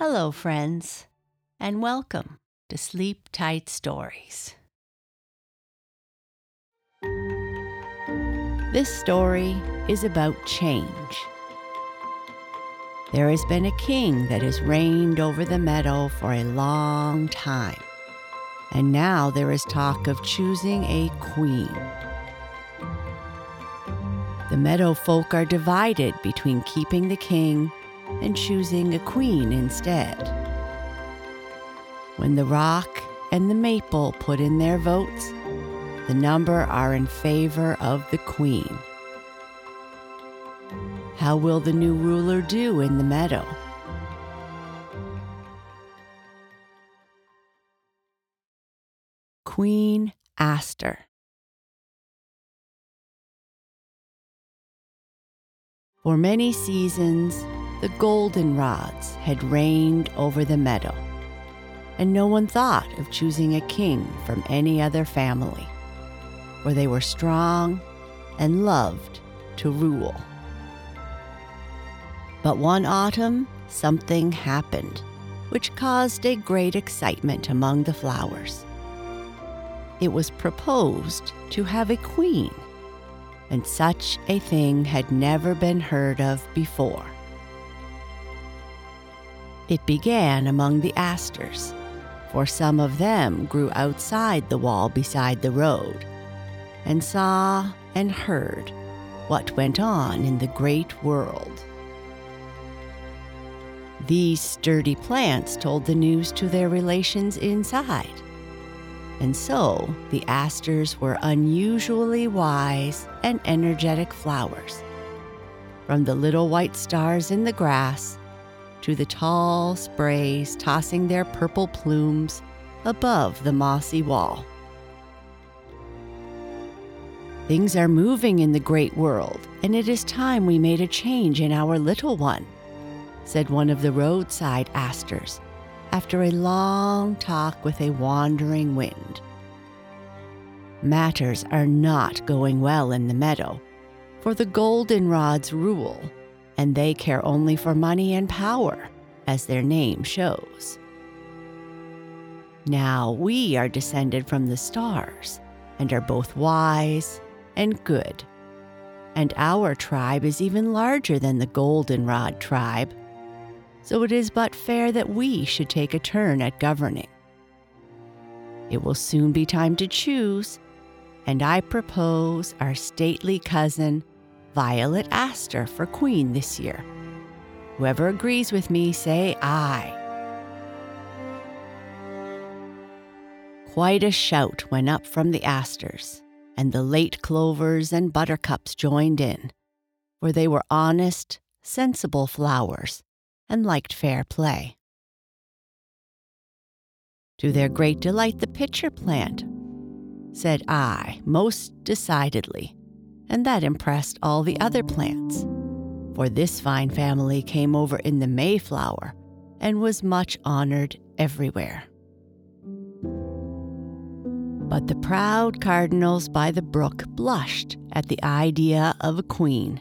Hello, friends, and welcome to Sleep Tight Stories. This story is about change. There has been a king that has reigned over the meadow for a long time, and now there is talk of choosing a queen. The meadow folk are divided between keeping the king and choosing a queen instead. When the rock and the maple put in their votes, the number are in favor of the queen. How will the new ruler do in the meadow? Queen Aster. For many seasons, the goldenrods had reigned over the meadow, and no one thought of choosing a king from any other family, for they were strong and loved to rule. But one autumn, something happened which caused a great excitement among the flowers. It was proposed to have a queen, and such a thing had never been heard of before. It began among the asters, for some of them grew outside the wall beside the road and saw and heard what went on in the great world. These sturdy plants told the news to their relations inside. And so the asters were unusually wise and energetic flowers. From the little white stars in the grass to the tall sprays tossing their purple plumes above the mossy wall. Things are moving in the great world, and it is time we made a change in our little one, said one of the roadside asters after a long talk with a wandering wind. Matters are not going well in the meadow, for the goldenrods rule and they care only for money and power, as their name shows. Now we are descended from the stars and are both wise and good. And our tribe is even larger than the goldenrod tribe. So it is but fair that we should take a turn at governing. It will soon be time to choose, and I propose our stately cousin, Violet Aster for Queen this year. Whoever agrees with me, say aye. Quite a shout went up from the asters, and the late clovers and buttercups joined in, for they were honest, sensible flowers and liked fair play. To their great delight, the pitcher plant, said I most decidedly and that impressed all the other plants. For this fine family came over in the Mayflower and was much honored everywhere. But the proud cardinals by the brook blushed at the idea of a queen.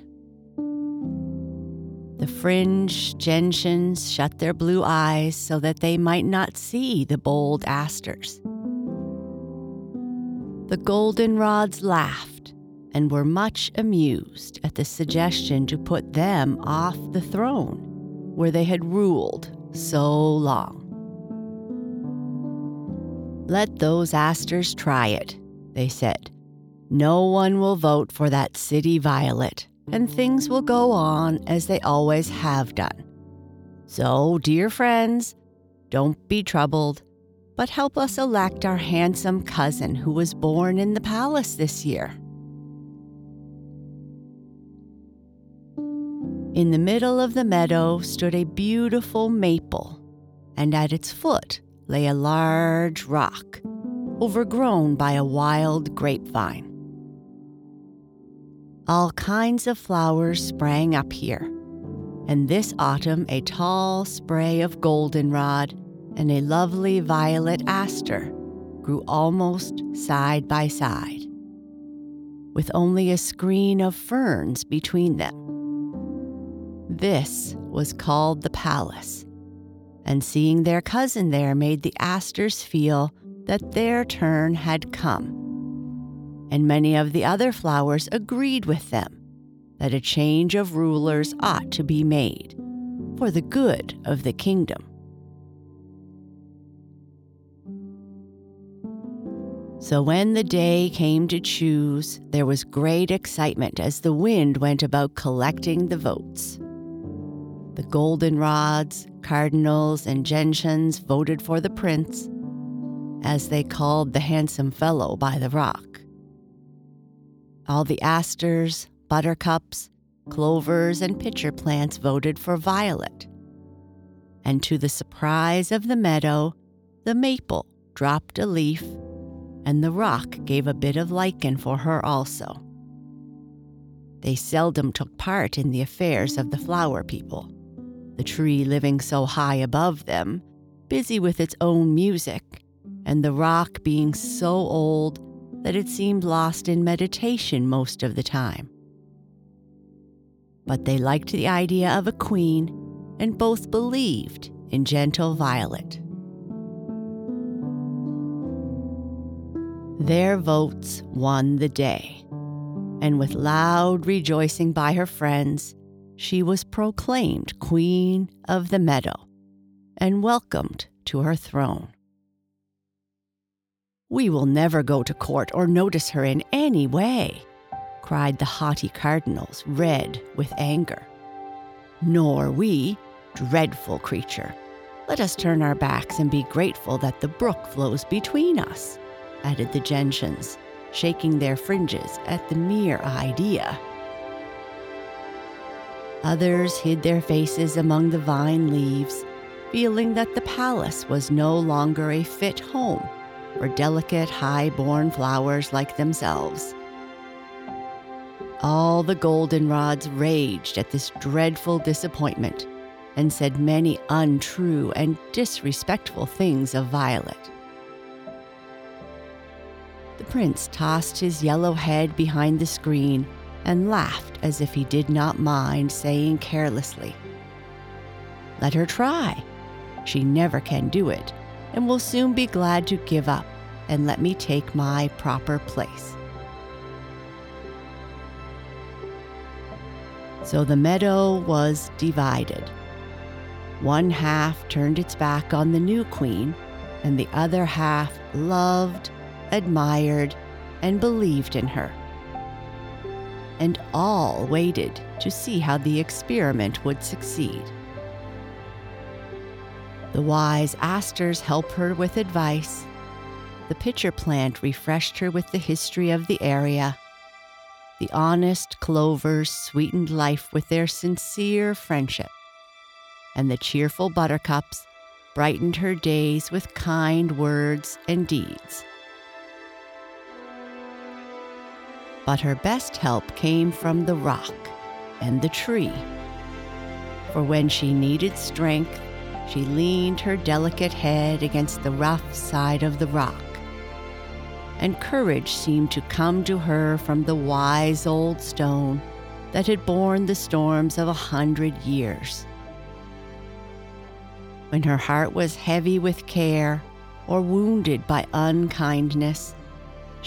The fringed gentians shut their blue eyes so that they might not see the bold asters. The goldenrods laughed and were much amused at the suggestion to put them off the throne where they had ruled so long. Let those asters try it, they said. No one will vote for that city violet, and things will go on as they always have done. So, dear friends, don't be troubled, but help us elect our handsome cousin who was born in the palace this year. In the middle of the meadow stood a beautiful maple, and at its foot lay a large rock, overgrown by a wild grapevine. All kinds of flowers sprang up here, and this autumn a tall spray of goldenrod and a lovely violet aster grew almost side by side, with only a screen of ferns between them. This was called the palace, and seeing their cousin there made the asters feel that their turn had come. And many of the other flowers agreed with them that a change of rulers ought to be made for the good of the kingdom. So when the day came to choose, there was great excitement as the wind went about collecting the votes. The goldenrods, cardinals, and gentians voted for the prince, as they called the handsome fellow by the rock. All the asters, buttercups, clovers, and pitcher plants voted for Violet. And to the surprise of the meadow, the maple dropped a leaf, and the rock gave a bit of lichen for her also. They seldom took part in the affairs of the flower people, the tree living so high above them, busy with its own music, and the rock being so old that it seemed lost in meditation most of the time but they liked the idea of a queen and both believed in gentle Violet. Their votes won the day, and with loud rejoicing by her friends, she was proclaimed Queen of the Meadow and welcomed to her throne. We will never go to court or notice her in any way, cried the haughty cardinals, red with anger. Nor we, dreadful creature. Let us turn our backs and be grateful that the brook flows between us, added the gentians, shaking their fringes at the mere idea. Others hid their faces among the vine leaves, feeling that the palace was no longer a fit home for delicate, high born flowers like themselves. All the goldenrods raged at this dreadful disappointment and said many untrue and disrespectful things of Violet. The prince tossed his yellow head behind the screen and laughed as if he did not mind, saying carelessly, Let her try. She never can do it, and will soon be glad to give up and let me take my proper place. So the meadow was divided. One half turned its back on the new queen, and the other half loved, admired, and believed in her. And all waited to see how the experiment would succeed. The wise asters helped her with advice. The pitcher plant refreshed her with the history of the area the honest clovers sweetened life with their sincere friendship, and the cheerful buttercups brightened her days with kind words and deeds. But her best help came from the rock and the tree. For when she needed strength, she leaned her delicate head against the rough side of the rock and courage seemed to come to her from the wise old stone that had borne the storms of a hundred years. When her heart was heavy with care or wounded by unkindness,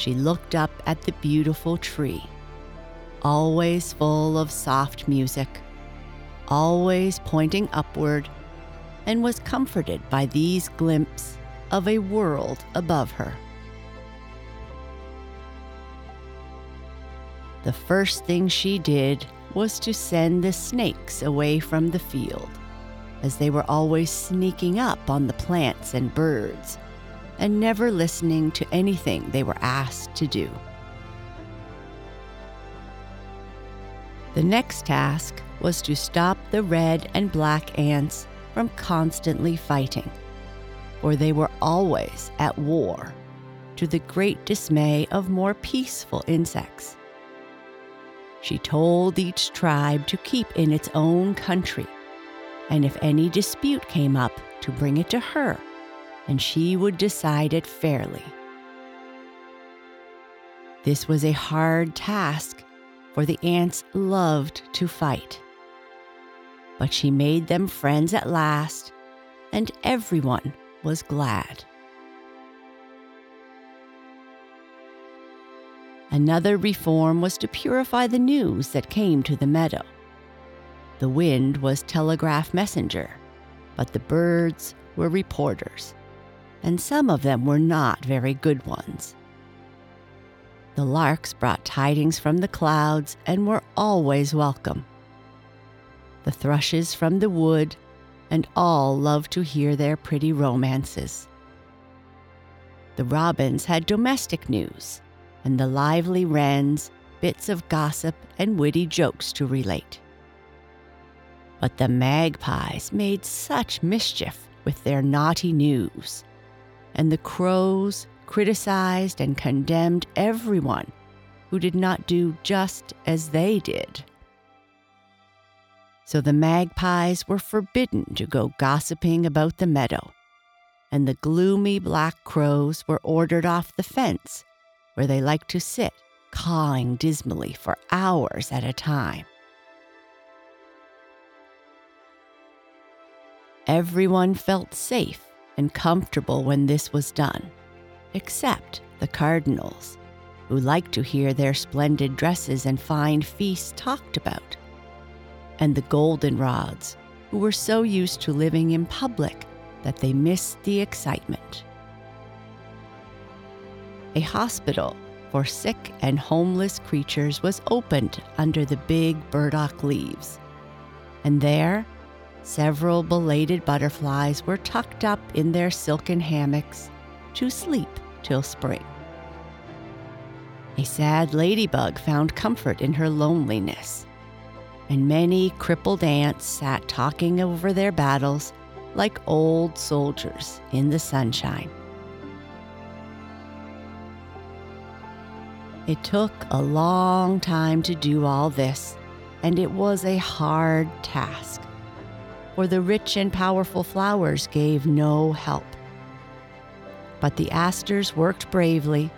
she looked up at the beautiful tree, always full of soft music, always pointing upward, and was comforted by these glimpses of a world above her. the first thing she did was to send the snakes away from the field, as they were always sneaking up on the plants and birds and never listening to anything they were asked to do. The next task was to stop the red and black ants from constantly fighting, for they were always at war, to the great dismay of more peaceful insects. She told each tribe to keep in its own country, and if any dispute came up, to bring it to her, and she would decide it fairly. This was a hard task, for the ants loved to fight. But she made them friends at last, and everyone was glad. Another reform was to purify the news that came to the meadow. The wind was telegraph messenger, but the birds were reporters, and some of them were not very good ones. The larks brought tidings from the clouds and were always welcome. The thrushes from the wood, and all loved to hear their pretty romances. The robins had domestic news and the lively wrens bits of gossip and witty jokes to relate. But the magpies made such mischief with their naughty news, and the crows criticized and condemned everyone who did not do just as they did. So the magpies were forbidden to go gossiping about the meadow, and the gloomy black crows were ordered off the fence where they liked to sit, cawing dismally for hours at a time. Everyone felt safe and comfortable when this was done, except the cardinals, who liked to hear their splendid dresses and fine feasts talked about, and the goldenrods, who were so used to living in public that they missed the excitement a hospital for sick and homeless creatures was opened under the big burdock leaves. And there, several belated butterflies were tucked up in their silken hammocks to sleep till spring. A sad ladybug found comfort in her loneliness, and many crippled ants sat talking over their battles like old soldiers in the sunshine. It took a long time to do all this, and it was a hard task, for the rich and powerful flowers gave no help. But the asters worked bravely,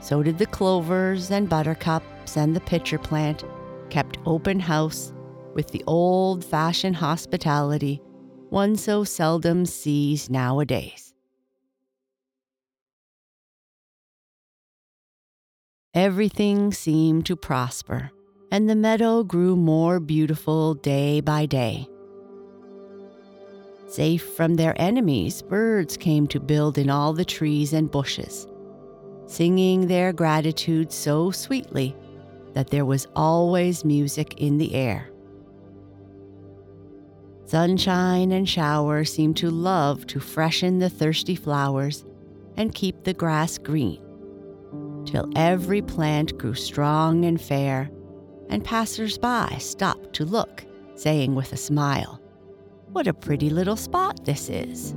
so did the clovers and buttercups, and the pitcher plant kept open house with the old fashioned hospitality one so seldom sees nowadays. Everything seemed to prosper, and the meadow grew more beautiful day by day. Safe from their enemies, birds came to build in all the trees and bushes, singing their gratitude so sweetly that there was always music in the air. Sunshine and shower seemed to love to freshen the thirsty flowers and keep the grass green till every plant grew strong and fair, and passers by stopped to look, saying with a smile, What a pretty little spot this is!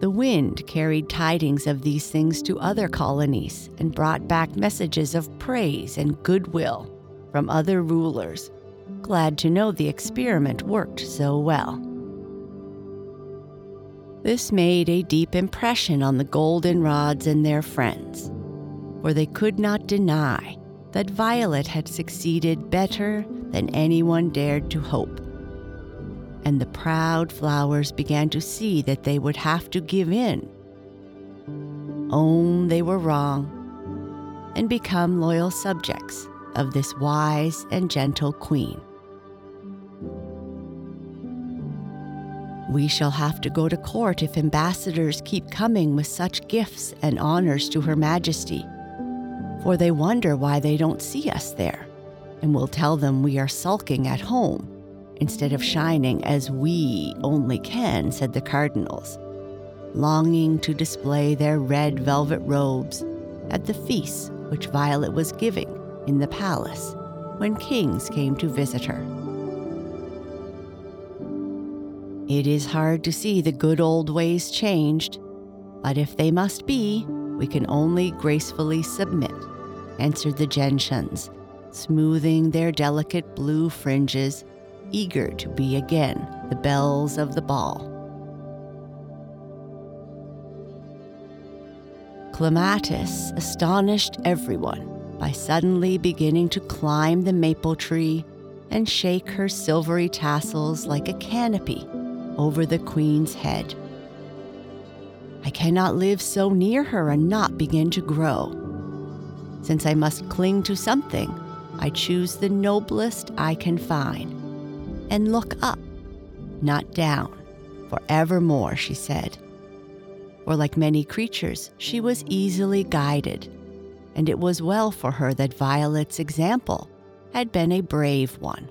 The wind carried tidings of these things to other colonies and brought back messages of praise and goodwill from other rulers, glad to know the experiment worked so well. This made a deep impression on the goldenrods and their friends, for they could not deny that Violet had succeeded better than anyone dared to hope. And the proud flowers began to see that they would have to give in, own they were wrong, and become loyal subjects of this wise and gentle queen. We shall have to go to court if ambassadors keep coming with such gifts and honors to Her Majesty, for they wonder why they don't see us there, and will tell them we are sulking at home instead of shining as we only can, said the cardinals, longing to display their red velvet robes at the feasts which Violet was giving in the palace when kings came to visit her. It is hard to see the good old ways changed, but if they must be, we can only gracefully submit, answered the gentians, smoothing their delicate blue fringes, eager to be again the belles of the ball. Clematis astonished everyone by suddenly beginning to climb the maple tree and shake her silvery tassels like a canopy over the queen's head. I cannot live so near her and not begin to grow. Since I must cling to something, I choose the noblest I can find and look up, not down, for evermore, she said. For like many creatures, she was easily guided, and it was well for her that Violet's example had been a brave one.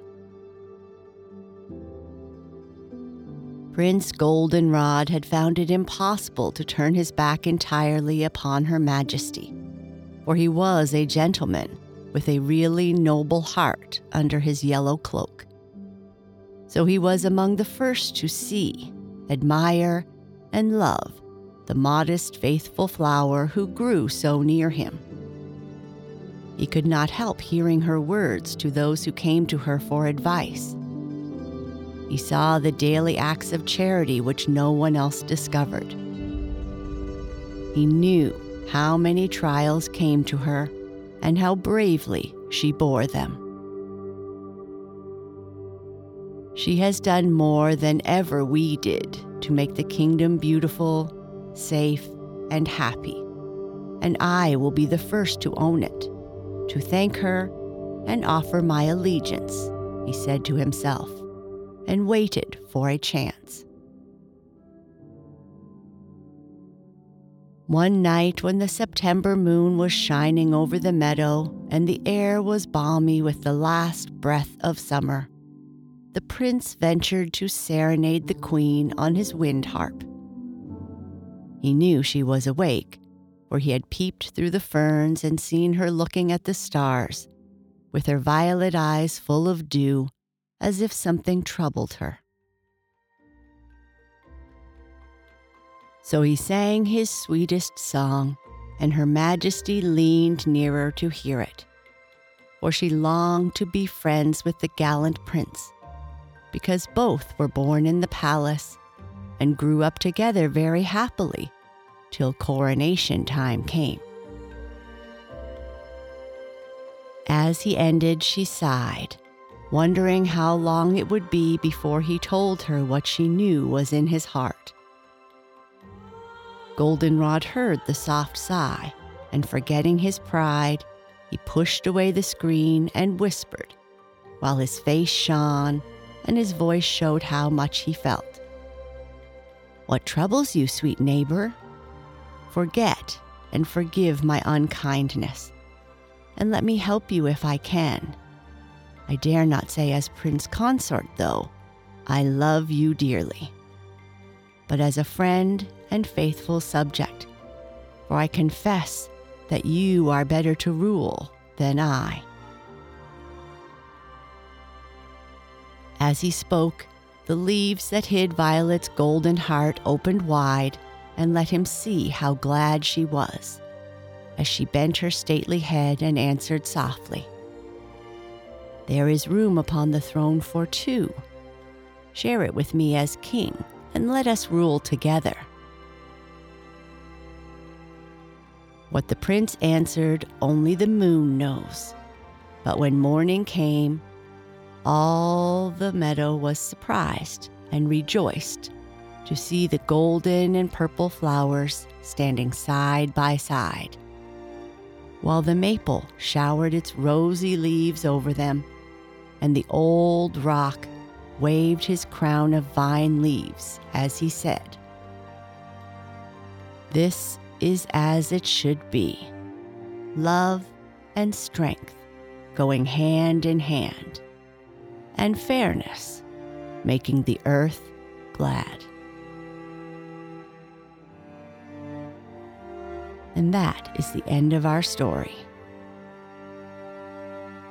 Prince Goldenrod had found it impossible to turn his back entirely upon Her Majesty, for he was a gentleman with a really noble heart under his yellow cloak. So he was among the first to see, admire, and love the modest, faithful flower who grew so near him. He could not help hearing her words to those who came to her for advice. He saw the daily acts of charity which no one else discovered. He knew how many trials came to her and how bravely she bore them. She has done more than ever we did to make the kingdom beautiful, safe, and happy, and I will be the first to own it to thank her and offer my allegiance, he said to himself, and waited for a chance. One night, when the September moon was shining over the meadow and the air was balmy with the last breath of summer, the prince ventured to serenade the queen on his wind harp. He knew she was awake for he had peeped through the ferns and seen her looking at the stars, with her violet eyes full of dew, as if something troubled her. So he sang his sweetest song, and Her Majesty leaned nearer to hear it, for she longed to be friends with the gallant prince, because both were born in the palace and grew up together very happily till coronation time came. As he ended, she sighed, wondering how long it would be before he told her what she knew was in his heart. Goldenrod heard the soft sigh, and forgetting his pride, he pushed away the screen and whispered, while his face shone and his voice showed how much he felt. What troubles you, sweet neighbor? Forget and forgive my unkindness, and let me help you if I can. I dare not say as prince consort, though, I love you dearly, but as a friend and faithful subject, for I confess that you are better to rule than I. As he spoke, the leaves that hid Violet's golden heart opened wide and let him see how glad she was, as she bent her stately head and answered softly, There is room upon the throne for two. Share it with me as king, and let us rule together. What the prince answered, only the moon knows. But when morning came, all the meadow was surprised and rejoiced to see the golden and purple flowers standing side by side, while the maple showered its rosy leaves over them, and the old rock waved his crown of vine leaves as he said, This is as it should be love and strength going hand in hand, and fairness making the earth glad. And that is the end of our story.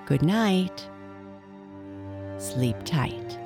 Good night. Sleep tight.